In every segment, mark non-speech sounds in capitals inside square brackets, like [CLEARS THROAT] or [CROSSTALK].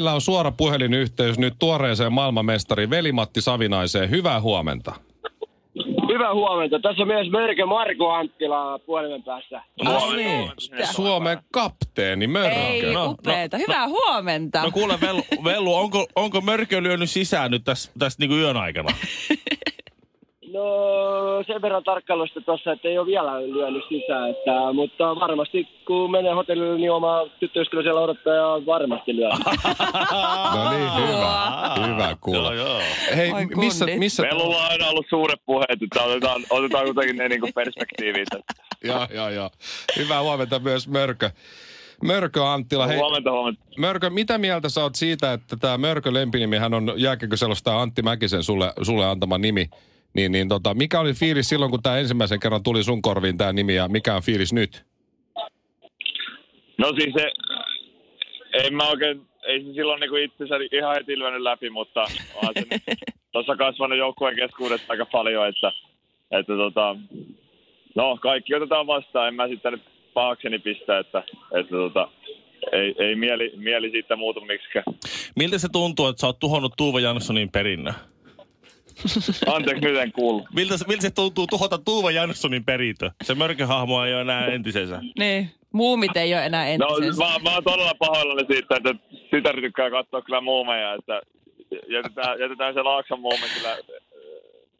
Meillä on suora puhelinyhteys nyt tuoreeseen maailmanmestari Veli-Matti Savinaiseen. Hyvää huomenta. Hyvää huomenta. Tässä on myös Mörkö Marko Anttila puhelimen päässä. No niin, Suomen kapteeni Mörkö. Ei, No, upeeta. Hyvää huomenta. No kuule Vellu, Vellu onko, onko mörkö lyönyt sisään nyt tässä, tässä niinku yön aikana? [LAUGHS] No sen verran tarkkailusta tuossa, että ei ole vielä lyönyt sisään. Että, mutta varmasti kun menee hotellille, niin oma tyttöystävä siellä odottaa ja varmasti lyö. [LAUGHS] No niin, hyvä. Hyvä kuulla. Joo, joo. Hei, missä, kundit. missä... Meillä on aina ollut suuret puheet, että otetaan, otetaan kuitenkin ne niin perspektiiviin. [LAUGHS] Joo, joo, joo. Hyvää huomenta myös Mörkö. Mörkö Anttila, hei. Huomenta, huomenta. Mörkö, mitä mieltä sä oot siitä, että tämä Mörkö lempinimihän on jääkekö sellaista Antti Mäkisen sulle, sulle antama nimi? Niin, niin tota, mikä oli fiilis silloin, kun tämä ensimmäisen kerran tuli sun korviin tämä nimi ja mikä on fiilis nyt? No siis se, en mä oikein, ei se silloin niinku itsensä ihan heti lyönyt läpi, mutta onhan se tuossa [LAUGHS] kasvanut joukkueen keskuudessa aika paljon, että, että tota, no kaikki otetaan vastaan, en mä sitten nyt pahakseni pistä, että, että tota, ei, ei mieli, mieli siitä muutu miksikään. Miltä se tuntuu, että sä oot tuhonnut Tuuva Janssonin perinnön? [LAUGHS] Anteeksi, nyt en kuulu. Miltä, se- miltä se tuntuu tuhota Tuuva Janssonin perintö? Se mörköhahmo ei ole enää entisensä. Niin, muumit ei ole enää No entisensä. mä, mä oon todella pahoillani siitä, että tytär tykkää katsoa kyllä muumeja, että jätetään, jätetään se Laakson muume kyllä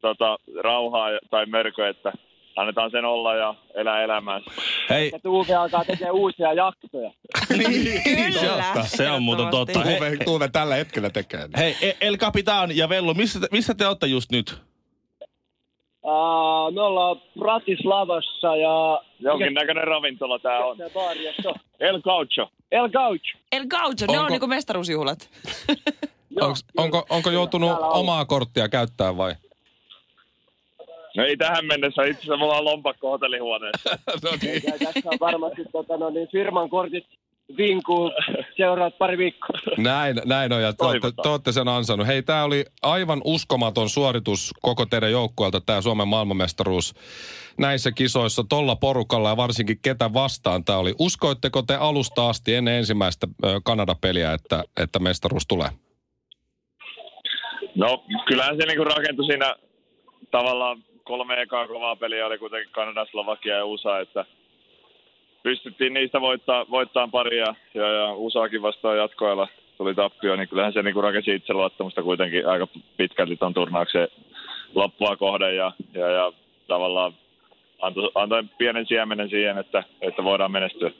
tota, rauhaa tai mörkö, että annetaan sen olla ja elää elämäänsä. Hei, Ja Tuuve alkaa tekemään uusia jaksoja. Kyllä. se on muuten totta. Tuuve, Tuuve tällä hetkellä tekee. niin. hei E- El Capitan ja Vellu, missä te, missä te olette just nyt? Uh, me ollaan Bratislavassa ja... Jonkin näköinen ravintola tää on. On? [LAUGHS] El Gaucho. El Gaucho. El Gaucho, ne on Onko- niinku mestaruusjuhlat. [LAUGHS] Onks, onko, onko joutunut on. omaa korttia käyttää vai? No ei tähän mennessä, itse asiassa mulla on lompakko hotellihuoneessa. [LAUGHS] no niin. Ja tässä on varmasti tota, no, niin firman kortit vinkuu seuraat pari viikkoa. Näin, näin on ja te olette, te olette sen ansainnut. Hei, tämä oli aivan uskomaton suoritus koko teidän joukkueelta, tämä Suomen maailmanmestaruus näissä kisoissa tolla porukalla ja varsinkin ketä vastaan tämä oli. Uskoitteko te alusta asti ennen ensimmäistä Kanada-peliä, että, että mestaruus tulee? No kyllähän se niinku rakentui siinä tavallaan kolme ekaa kovaa peliä oli kuitenkin Kanada, Slovakia ja USA, että pystyttiin niistä voittaa, voittaa pari ja, ja, ja USAkin vastaan jatkoilla tuli tappio, niin kyllähän se niinku rakensi itseluottamusta kuitenkin aika pitkälti tuon turnauksen loppua kohden ja, ja, ja tavallaan antoi, antoi pienen siemenen siihen, että, että voidaan menestyä.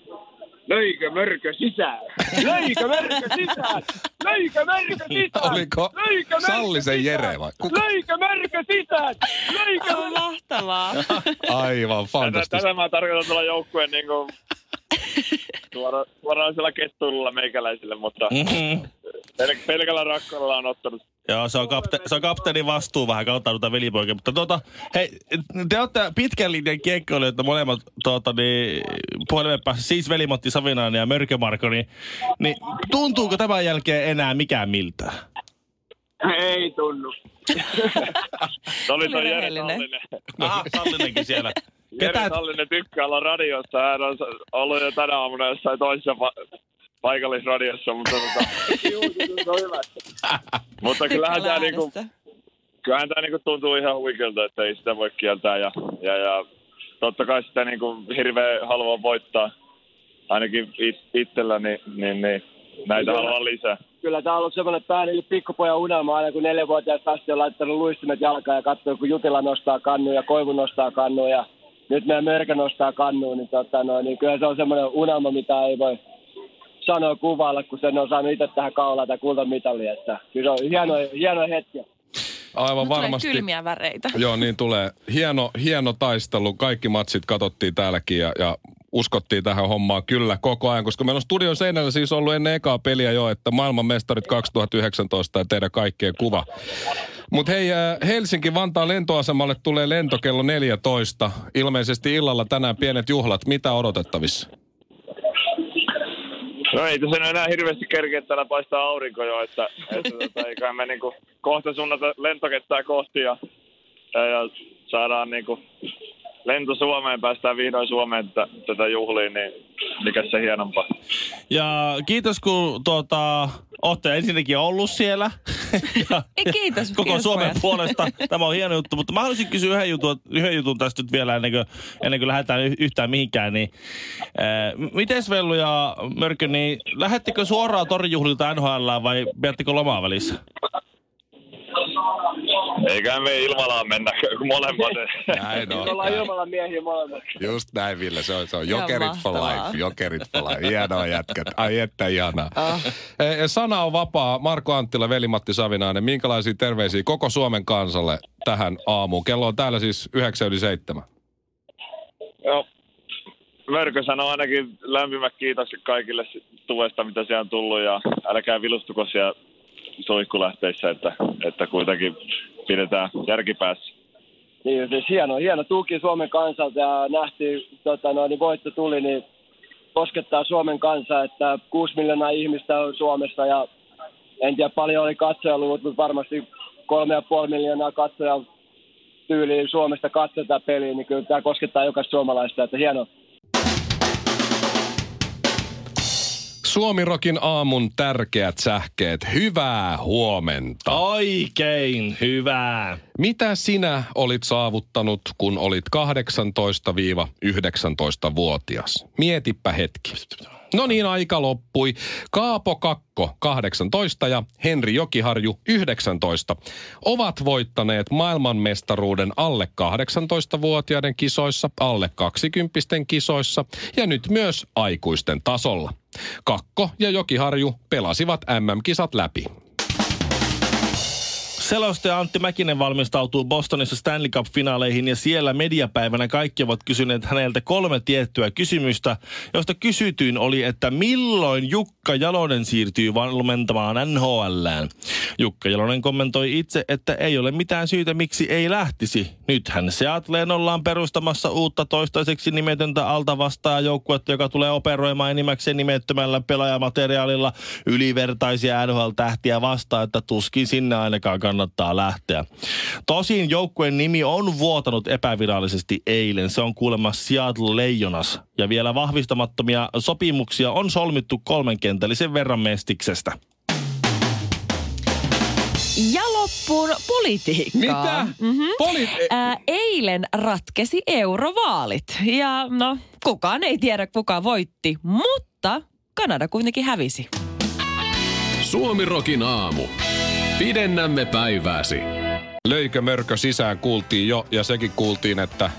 Löikö mörkö sisään? Löikö mörkö sisään? Löikö mörkö sisään? [LAUGHS] Oliko Löikö mörkö Sallisen sisään? Jere vai? Kuka? Löikö mörkö sisään? Löikö on mahtavaa. [LAUGHS] Aivan Tätä, fantastista. tätä mä tarkoitan tuolla joukkueen niin kuin, suora, suoranaisella kettuilulla meikäläisille, mutta Mm-hmm. pel, pelkällä rakkaudella on ottanut. Joo, se on, kapte, se on kapteenin vastuu vähän kautta noita velipoikia. Mutta tota, hei, te olette pitkän linjan kiekkoilijoita molemmat tuota, niin, puhelimen päässä, siis Velimotti Savinainen ja Mörkö Marko, niin, niin tuntuuko tämän jälkeen enää mikään miltä? Ei tunnu. Se oli toi Jere. Sallinen. Aha, Sallinenkin siellä. [LAUGHS] Jere Ketä, Sallinen tykkää olla radiossa. Hän on ollut jo tänä aamuna jossain toisessa pa- paikallisradiossa, mutta, tota, [LAUGHS] Se on hyvä. [LAUGHS] mutta kyllähän tämä niinku, kyllähän tää niinku tuntuu ihan huikealta, että ei sitä voi kieltää. Ja, ja, ja totta kai sitä niinku hirveän haluaa voittaa, ainakin it, itsellä, niin, niin, niin näitä Kyllä. haluan lisää. Kyllä tämä on ollut semmoinen pääni pikkupojan unelma aina kun neljävuotiaat asti on laittanut luistimet jalkaan ja katsoo kun Jutila nostaa kannu ja Koivu nostaa kannu ja nyt meidän Mörkä nostaa kannuun, niin, tota, no, niin kyllä se on semmoinen unelma, mitä ei voi sanoa kuvailla, kun sen on saanut itse tähän kaulaan tai kultamitalia. Että kyllä se on hieno, hieno hetki. Aivan Tulee varmasti. kylmiä väreitä. Joo, niin tulee. Hieno, hieno taistelu. Kaikki matsit katsottiin täälläkin ja, ja uskottiin tähän hommaan kyllä koko ajan, koska meillä on studion seinällä siis ollut ennen ekaa peliä jo, että maailmanmestarit 2019 ja teidän kaikkien kuva. Mutta hei, äh, Helsinki-Vantaan lentoasemalle tulee lento kello 14. Ilmeisesti illalla tänään pienet juhlat. Mitä odotettavissa? No ei tässä enää hirveästi kerkeä, täällä paistaa aurinko jo, että, että tota, eiköhän me niinku kohta suunnata lentokenttää kohti ja, ja, ja saadaan niinku lento Suomeen, päästään vihdoin Suomeen tätä, tätä juhliin, niin mikä se hienompaa. Ja kiitos, kun tuota, olette ensinnäkin ollut siellä. [LAUGHS] ja, Ei, kiitos, Koko kiitos, Suomen pojat. puolesta. Tämä on hieno juttu, mutta mä haluaisin kysyä yhden jutun, yhden jutun tästä nyt vielä ennen kuin, ennen kuin lähdetään yhtään mihinkään. Niin, ää, miten Vellu ja Mörkö, niin lähettekö suoraan torijuhlilta NHL vai pidättekö lomaa välissä? Eiköhän me Ilmalaan mennä [LAUGHS] molemmat. Näin Me on. ollaan Ilmalan miehiä molemmat. Just näin, Ville. Se on, se on jokerit for life. Jokerit for life. Hienoa jätkät. Ai että ihanaa. Ah. Eh, Sana on vapaa. Marko Anttila, Veli-Matti Savinainen. Minkälaisia terveisiä koko Suomen kansalle tähän aamuun? Kello on täällä siis 9 yli 7. Joo. Mörkö sanoo ainakin lämpimät kiitokset kaikille tuesta, mitä siellä on tullut ja älkää vilustuko siellä suihkulähteissä, että, että kuitenkin pidetään järkipäässä. Niin, siis hieno, hieno tuki Suomen kansalta ja nähtiin, tota, no, niin voitto tuli, niin koskettaa Suomen kansaa, että 6 miljoonaa ihmistä on Suomessa ja en tiedä paljon oli katsojaluvut, mutta varmasti kolme ja puoli miljoonaa katsoja tyyliin Suomesta katsoo tätä peliä, niin kyllä tämä koskettaa jokaista suomalaista, että hieno. Suomirokin aamun tärkeät sähkeet. Hyvää huomenta. Oikein hyvä. Mitä sinä olit saavuttanut, kun olit 18-19-vuotias? Mietipä hetki. No niin, aika loppui. Kaapo Kakko 18 ja Henri Jokiharju 19 ovat voittaneet maailmanmestaruuden alle 18-vuotiaiden kisoissa, alle 20 kisoissa ja nyt myös aikuisten tasolla. Kakko ja Jokiharju pelasivat MM-kisat läpi. Selostaja Antti Mäkinen valmistautuu Bostonissa Stanley Cup-finaaleihin ja siellä mediapäivänä kaikki ovat kysyneet häneltä kolme tiettyä kysymystä, josta kysytyin oli, että milloin Jukka Jalonen siirtyy valmentamaan NHLään. Jukka Jalonen kommentoi itse, että ei ole mitään syytä, miksi ei lähtisi. Nythän Seattleen ollaan perustamassa uutta toistaiseksi nimetöntä alta vastaa joukkuetta, joka tulee operoimaan enimmäkseen nimettömällä pelaajamateriaalilla ylivertaisia NHL-tähtiä vastaan, että tuskin sinne ainakaan kannattaa lähteä. Tosin joukkueen nimi on vuotanut epävirallisesti eilen. Se on kuulemma Seattle Leijonas. Ja vielä vahvistamattomia sopimuksia on solmittu kolmenkentällisen verran mestiksestä. Ja loppuun politiikkaa. Mitä? Mm-hmm. Poli- Ää, eilen ratkesi eurovaalit. Ja no, kukaan ei tiedä kuka voitti, mutta Kanada kuitenkin hävisi. Suomirokin aamu. Pidennämme päivääsi. Löikö Mörkö sisään kuultiin jo, ja sekin kuultiin, että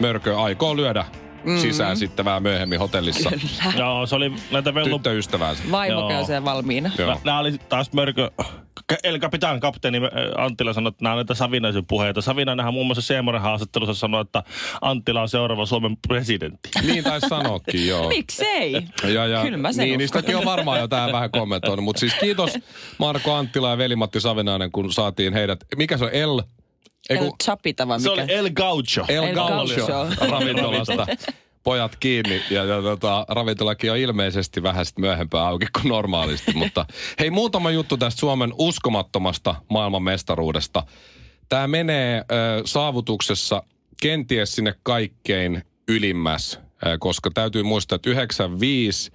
Mörkö aikoo lyödä mm-hmm. sisään sitten vähän myöhemmin hotellissa Joo, se oli näitä vellu... tyttöystäväänsä. Vaimo käy siellä valmiina. Joo. Nämä oli taas mörkö... El Capitan, kapteeni äh, Anttila sanoi, että nämä on näitä Savinaisen puheita. Savinainenhan muun muassa Seemoren haastattelussa sanoi, että Anttila on seuraava Suomen presidentti. Niin taisi sanoakin, joo. [LAUGHS] Miksei? Ja, ja, Kyllä mä sen niin, uskon. niistäkin on varmaan jo tähän vähän kommentoinut. Mutta siis kiitos Marko Anttila ja Veli-Matti Savinainen, kun saatiin heidät. Mikä se on? El? Ei, El Chapita vai Se mikä? oli El Gaucho. El, El Gaucho Gaucho. [LAUGHS] ravintolasta. Pojat kiinni ja, ja tota, ravintolakin on ilmeisesti vähän sit myöhempää auki kuin normaalisti. [LAUGHS] Mutta hei, muutama juttu tästä Suomen uskomattomasta maailmanmestaruudesta. Tämä menee ö, saavutuksessa kenties sinne kaikkein ylimmäs, ö, koska täytyy muistaa, että 95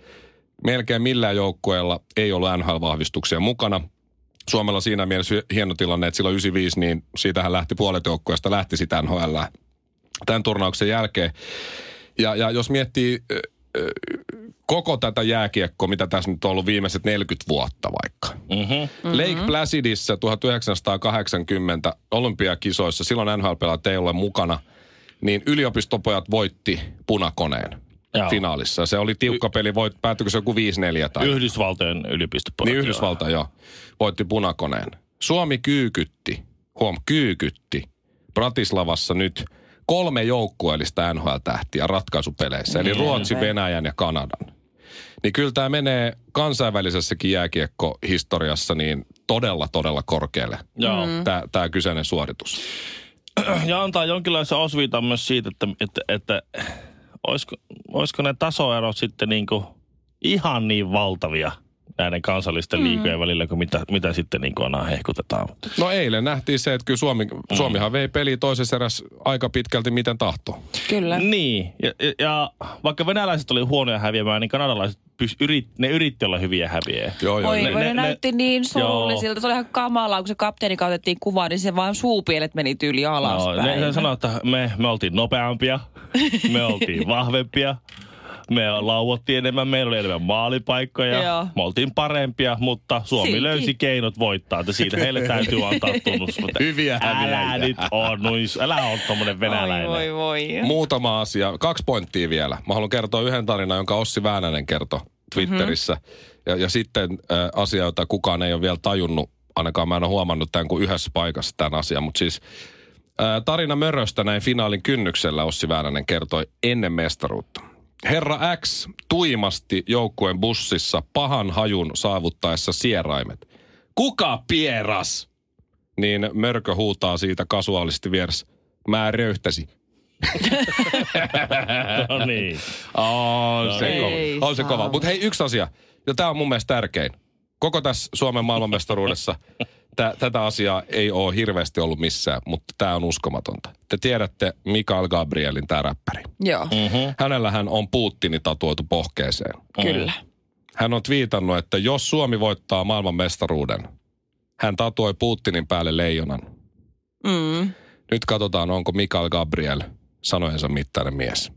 melkein millään joukkueella ei ollut NHL-vahvistuksia mukana. Suomella siinä mielessä hieno tilanne, että silloin 95, niin siitähän lähti puolet joukkueesta, lähti sitä NHL tämän turnauksen jälkeen. Ja, ja jos miettii koko tätä jääkiekkoa, mitä tässä nyt on ollut viimeiset 40 vuotta vaikka. Mm-hmm. Mm-hmm. Lake Placidissa 1980 olympiakisoissa, silloin NHL-pelaajat ei ole mukana, niin yliopistopojat voitti punakoneen Joo. finaalissa. Se oli tiukka peli, voit, päättyykö se joku 5-4 tai... Yhdysvaltojen yliopistopuolella. Niin Yhdysvalta, joo. Voitti punakoneen. Suomi kyykytti, huom, kyykytti Bratislavassa nyt kolme joukkueellista NHL-tähtiä ratkaisupeleissä, eli Ruotsi, Venäjän ja Kanadan. Niin kyllä tämä menee kansainvälisessäkin jääkiekkohistoriassa niin todella, todella korkealle, Joo. tämä, tämä kyseinen suoritus. [CLEARS THROAT] Ja antaa jonkinlaisen osviitan myös siitä, että, että, että olisiko, olisiko ne tasoerot sitten niin kuin ihan niin valtavia näiden kansallisten mm. liikojen välillä, kuin mitä, mitä sitten niin kuin aina hehkutetaan. No eilen nähtiin se, että kyllä Suomi, Suomihan vei peli toisessa erässä aika pitkälti miten tahtoo. Kyllä. Niin, ja, ja, ja vaikka venäläiset oli huonoja häviämään, niin kanadalaiset pys, yrit, ne yritti olla hyviä häviä. Joo, joo. Voi, ne- voi, ne, ne- näytti niin joo. surullisilta. Se oli ihan kamalaa, kun se kapteeni otettiin kuvaan, niin se vaan suupielet meni tyyli No, alaspäin. ne, ne sanoi, että me, me oltiin nopeampia, [LAUGHS] me oltiin vahvempia, me lauottiin enemmän, meillä oli enemmän maalipaikkoja, Joo. me oltiin parempia, mutta Suomi Silti. löysi keinot voittaa, että siitä heille täytyy antaa tunnus. Mutta Hyviä Älä häviäjiä. nyt on, nois, älä on tommonen venäläinen. Voi, voi, voi. Muutama asia, kaksi pointtia vielä. Mä haluan kertoa yhden tarinan, jonka Ossi Väänänen kertoi Twitterissä. Mm-hmm. Ja, ja sitten äh, asia, jota kukaan ei ole vielä tajunnut, ainakaan mä en ole huomannut tämän kuin yhdessä paikassa tämän asian. Mutta siis äh, tarina Möröstä näin finaalin kynnyksellä Ossi Väänänen kertoi ennen mestaruutta. Herra X tuimasti joukkueen bussissa pahan hajun saavuttaessa sieraimet. Kuka pieras? Niin Mörkö huutaa siitä kasuaalisti vieressä. Mä röyhtäsin. [LAUGHS] No niin. On se Ei kova. On se kova. Mutta hei, yksi asia. Ja tämä on mun mielestä tärkein. Koko tässä Suomen maailmanmestaruudessa tä, tätä asiaa ei ole hirveästi ollut missään, mutta tämä on uskomatonta. Te tiedätte Mikael Gabrielin, tämä räppäri. Joo, Mm-hmm. Hänellähän on Putini tatuoitu pohkeeseen. kyllä. Hän on twiitannut, että jos Suomi voittaa maailmanmestaruuden, hän tatuoi Putinin päälle leijonan. Mm. Nyt katsotaan, onko Mikael Gabriel sanojensa mittainen mies.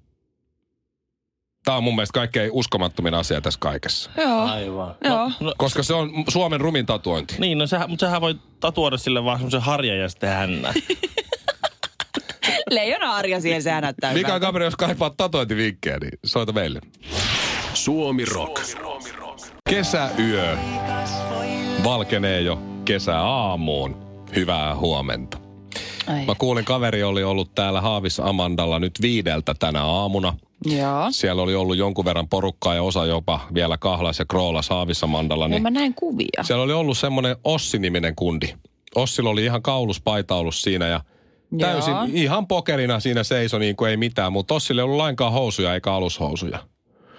Tämä on mun mielestä kaikkein uskomattomin asia tässä kaikessa. Joo, Aivan. Joo. No, no, Koska se on Suomen rumin tatuointi. niin, no sehän, mutta sehän voi tatuoida sille vaan semmoisen harjan ja sitten hännä. [LAUGHS] leijona Arja siihen, sehän näyttää Mika hyvältä. Gabriel, jos kaipaat tatuointivinkkejä, niin soita meille. Suomi Rock. Kesäyö valkenee jo kesäaamuun. Hyvää huomenta. Ai. Mä kuulin, kaveri oli ollut täällä Haavis Amandalla nyt viideltä tänä aamuna. Joo. Siellä oli ollut jonkun verran porukkaa ja osa jopa vielä kahlas ja kroolas Haavis Amandalla. Niin mä näin kuvia. siellä oli ollut semmoinen Ossi-niminen kundi. Ossilla oli ihan kauluspaita ollut siinä ja täysin Joo. ihan pokerina siinä seisoi niin kuin ei mitään. Mutta Ossilla ei ollut lainkaan housuja eikä alushousuja.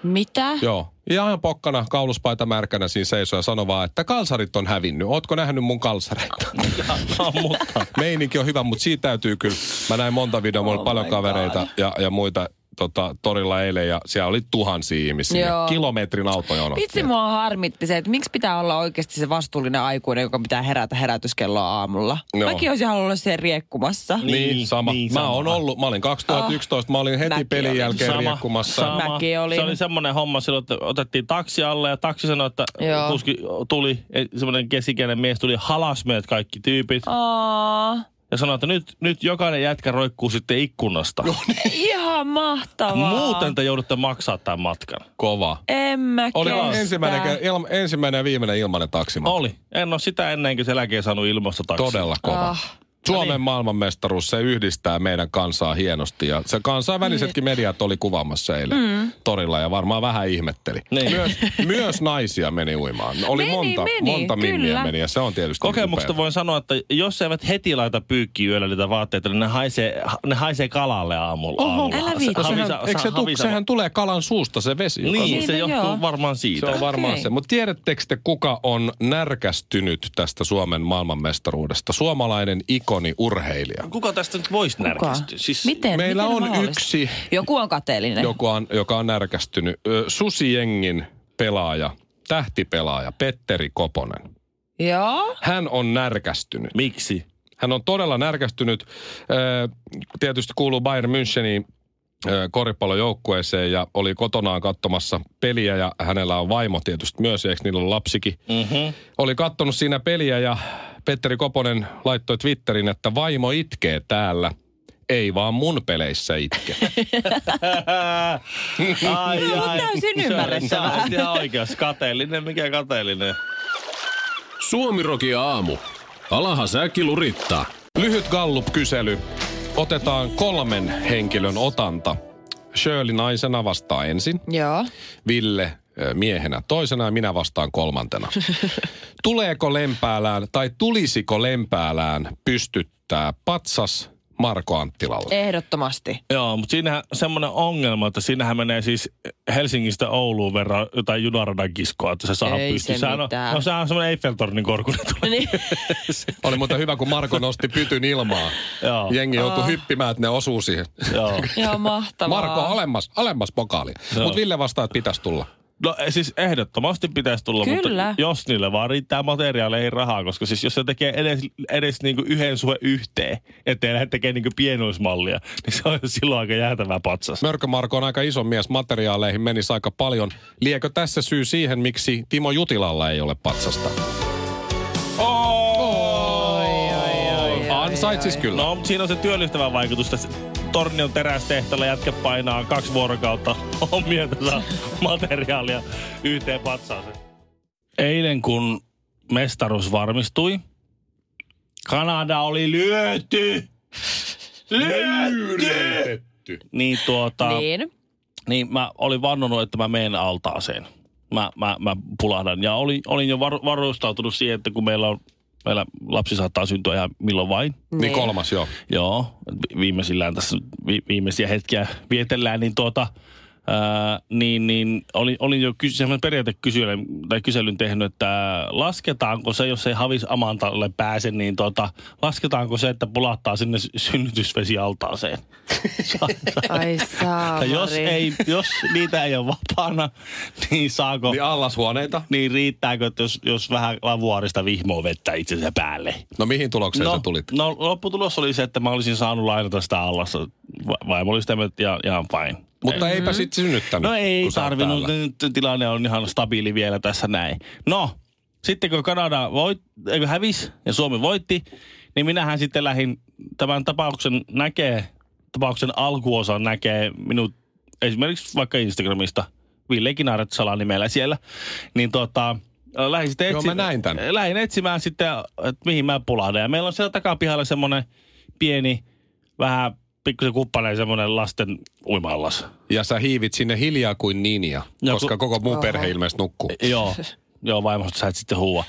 Mitä? Joo. Ihan pokkana, kauluspaita märkänä siinä seisoi ja sanoi vaan, että kalsarit on hävinnyt. Ootko nähnyt mun kalsareita? [LAUGHS] mutta Meininki on hyvä, mutta siitä täytyy kyllä. Mä näin monta videoa, mulla Oh paljon kavereita ja, ja muita tota, torilla eilen ja siellä oli tuhansia ihmisiä. Joo. Kilometrin autojono. Vitsi mua harmitti se, että miksi pitää olla oikeasti se vastuullinen aikuinen, joka pitää herätä herätyskelloa aamulla. No. Mäkin olisin halunnut olla siellä riekkumassa. Niin, Niin, sama. niin, mä sama. oon ollut, mä olin 2011, mä olin heti mäkin pelin olin. jälkeen riekkumassa. Mäkin olin. Se oli semmoinen homma silloin, että otettiin taksi alle ja taksi sanoi, että Joo. kuski tuli, semmoinen kesikäinen mies tuli, halas meidät kaikki tyypit Aa, ja sanoi, että nyt, nyt jokainen jätkä roikkuu sitten ikkunasta. ihan [LAUGHS] mahtavaa. Muuten te joudutte maksaa tämän matkan. Kova. En mä Oli kestä. ensimmäinen, ensimmäinen ja viimeinen ilmainen taksimatka. Oli. En ole sitä ennen kuin se eläkeen saanut ilmasta taksi. Todella kova. Ah. Suomen maailmanmestaruus, se yhdistää meidän kansaa hienosti. Ja se kansainvälisetkin mediat oli kuvaamassa eilen mm. torilla ja varmaan vähän ihmetteli. Niin. Myös, myös naisia meni uimaan. Oli Meni, monta, meni, monta mimmiä kyllä. meni ja se on tietysti Kokemuksesta upeaa. voin sanoa, että jos eivät heti laita pyykkiä yöllä niitä vaatteita, niin ne haisee, ne haisee kalalle aamulla. Oho, aamulla. älä viitsi. Havisa- sehän, eikö se, tuk, sehän tulee kalan suusta se vesi. Niin, Niin, se no johtuu joo. varmaan siitä. Se on varmaan Okei. se. Mutta tiedättekö te, kuka on närkästynyt tästä Suomen maailmanmestaruudesta? Suomalainen ikoni urheilija. Kuka tästä nyt voisi Kuka? närkästyä? Siis, Miten? Meillä Miten on mahdollista? yksi, Joku on kateellinen. joka on, joka on närkästynyt. Ö, Susijengin pelaaja, tähtipelaaja, Petteri Koponen. Joo. Hän on närkästynyt. Miksi? Hän on todella närkästynyt. Tietysti kuuluu Bayern Münchenin ö, koripallojoukkueeseen ja oli kotonaan katsomassa peliä ja hänellä on vaimo tietysti myös, eikö niillä on lapsikin. Mm-hmm. Oli kattonut siinä peliä ja Petteri Koponen laittoi Twitterin, että vaimo itkee täällä. Ei vaan mun peleissä itke. [LAUGHS] ai, on ai. täysin ymmärrettävää. Se on ihan oikeas. Kateellinen, mikä kateellinen. Suomi Roki aamu. Alaha säkki lurittaa. Lyhyt Gallup-kysely. Otetaan kolmen henkilön otanta. Shirley naisena vastaa ensin, Joo. Ville miehenä toisena ja minä vastaan kolmantena. [LAUGHS] Tuleeko Lempäälään tai tulisiko Lempäälään pystyttää patsas Marko Anttilalle? Ehdottomasti. Joo, mutta siinähän semmoinen ongelma, että siinähän menee siis Helsingistä Ouluun verran jotain junaradan kiskoa, että se saa Ei pystyä. se Sehän on, no sehän on semmoinen Eiffeltornin korkunen. Niin. [LAUGHS] Oli muuten hyvä, kun Marko nosti pytyn ilmaa. Joo, Jengi joutui hyppimään, että ne osuu siihen. joo. Ihan mahtavaa. Marko, alemmas, alemmas pokaali. Joo. Mutta Ville vastaa, että pitäisi tulla. No siis ehdottomasti pitäisi tulla, Kyllä. mutta jos niille vaan riittää materiaaleihin rahaa, koska siis jos se tekee edes, edes niinku yhden suhe yhteen, ettei lähde tekemään niinku pienuismallia, niin se on silloin aika jäätävä patsas. Mörkö Marko on aika iso mies, materiaaleihin menisi aika paljon. Liekö tässä syy siihen, miksi Timo Jutilalla ei ole patsasta? Ansaitsis kyllä. No, siinä on se työllistävä vaikutus. Tässä Tornion terästehtällä jätkä painaa kaksi vuorokautta omia materiaalia yhteen patsaaseen. Eilen kun mestaruus varmistui, Kanada oli lyöty! Lyöty! Niin tuota, Niin. niin mä olin vannonut, että mä menen altaaseen. Mä, mä, mä pulahdan. Ja olin, olin jo var, varustautunut siihen, että kun meillä on meillä lapsi saattaa syntyä ihan milloin vain. Niin kolmas, joo. Joo, vi- viimeisillään tässä vi- viimeisiä hetkiä vietellään, niin tuota, ää, niin, niin olin, olin jo kysy- periaatekyselyn tai kyselyn tehnyt, että lasketaanko se, jos ei Havis Amantalle pääse, niin tuota, lasketaanko se, että pulahtaa sinne sy- synnytysvesialtaaseen. [LAUGHS] Ai Ja saamari. jos, ei, jos niitä ei ole vapaana, niin saako, Niin allashuoneita. niin riittääkö, että jos, jos vähän lavuaarista vihmoa vettä itsensä päälle? No mihin tulokseen no, sä tulit? No lopputulos oli se, että mä olisin saanut lainata sitä allassa. Va- Vaimo oli sitä ihan, ihan fine. Mutta eipä sit synnyttänyt. No ei tarvinnut, nyt tilanne on ihan stabiili vielä tässä näin. No, sitten kun Kanada voit, eikö hävisi ja Suomi voitti, niin minähän sitten lähdin tämän tapauksen näkee, tapauksen alkuosan näkee minut esimerkiksi vaikka Instagramista, Ville Kinaret salanimellä siellä, niin tota, lähdin sitten Joo, mä näin tän. lähdin etsimään sitten, että mihin mä pulahdan. Ja meillä on siellä takapihalla semmoinen pieni, vähän pikkusen kuppainen semmoinen lasten uimallas. Ja sä hiivit sinne hiljaa kuin ninja, Ja koska kun- koko muu perhe ilmeisesti nukkuu. Joo, joo vaimosta sä et sitten huua.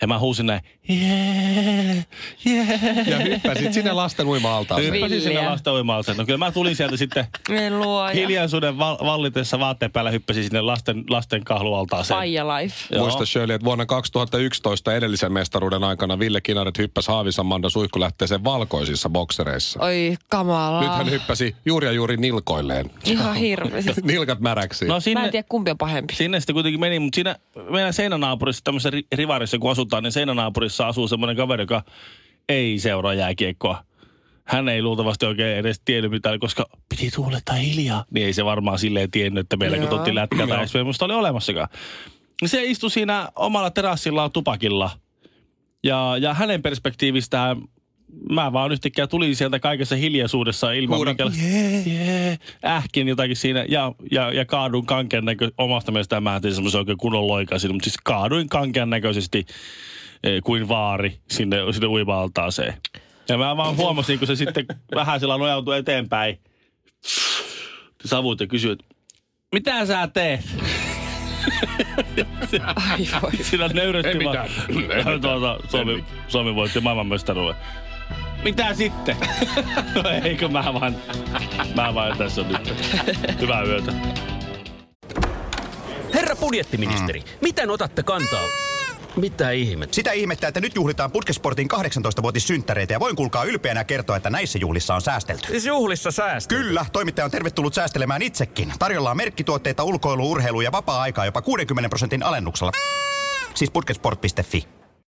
Ja mä huusin näin, yeah, yeah. Ja hyppäsit sinne lasten uima-altaaseen. Hyppäsin sinne lasten uimalta. No kyllä mä tulin sieltä sitten [LAUGHS] hiljaisuuden val- vallitessa vaatteen päällä hyppäsin sinne lasten, lasten kahlualtaaseen. Faija life. Joo. Muista Shirley, että vuonna 2011 edellisen mestaruuden aikana Ville Kinaret hyppäsi Haavisamanda suihkulähteeseen valkoisissa boksereissa. Oi kamalaa. Nyt hän hyppäsi juuri ja juuri nilkoilleen. Ihan hirveä. [LAUGHS] Nilkat märäksi. No mä sinne, en tiedä kumpi on pahempi. sinne sitten kuitenkin meni, mutta siinä meidän seinänaapurissa, tämmöisessä ri- rivarissa kun asutaan, niin seinänaapurissa asuu semmoinen kaveri, joka ei seuraa jääkiekkoa. Hän ei luultavasti oikein edes tiennyt mitään, koska piti tuuletta hiljaa. Niin ei se varmaan silleen tiennyt, että meillä Joo. katsottiin lätkää tai musta oli olemassakaan. Niin Se istui siinä omalla terassillaan tupakilla. Ja, ja hänen perspektiivistään mä vaan yhtäkkiä tulin sieltä kaikessa hiljaisuudessa ilman Huudat, minkälaista... Yeah, yeah. Ähkin jotakin siinä ja, ja, ja kaadun kankean näkö... Omasta mielestä mä tein semmoisen oikein kunnon loikaisin, mutta siis kaaduin kankean näköisesti eh, kuin vaari sinne, sinne uima-altaaseen. Ja mä vaan huomasin, kun se sitten vähän sillä nojautui eteenpäin. Savut ja kysyi, että mitä sä teet? Ai voi. Siinä nöyrästi vaan. Tuota, Suomi, Suomi voitti maailmanmestaruuden. Mitä sitten? [LAUGHS] no eikö mä vaan, mä vaan tässä on nyt. Hyvää yötä. Herra budjettiministeri, miten otatte kantaa? Mitä ihmettä? Sitä ihmettä, että nyt juhlitaan Putkesportin 18-vuotissynttäreitä ja voin kuulkaa ylpeänä kertoa, että näissä juhlissa on säästelty. Siis juhlissa säästö. Kyllä, toimittaja on tervetullut säästelemään itsekin. Tarjolla on merkkituotteita, ulkoilu, urheilu ja vapaa-aikaa jopa 60 prosentin alennuksella. Siis putkesport.fi.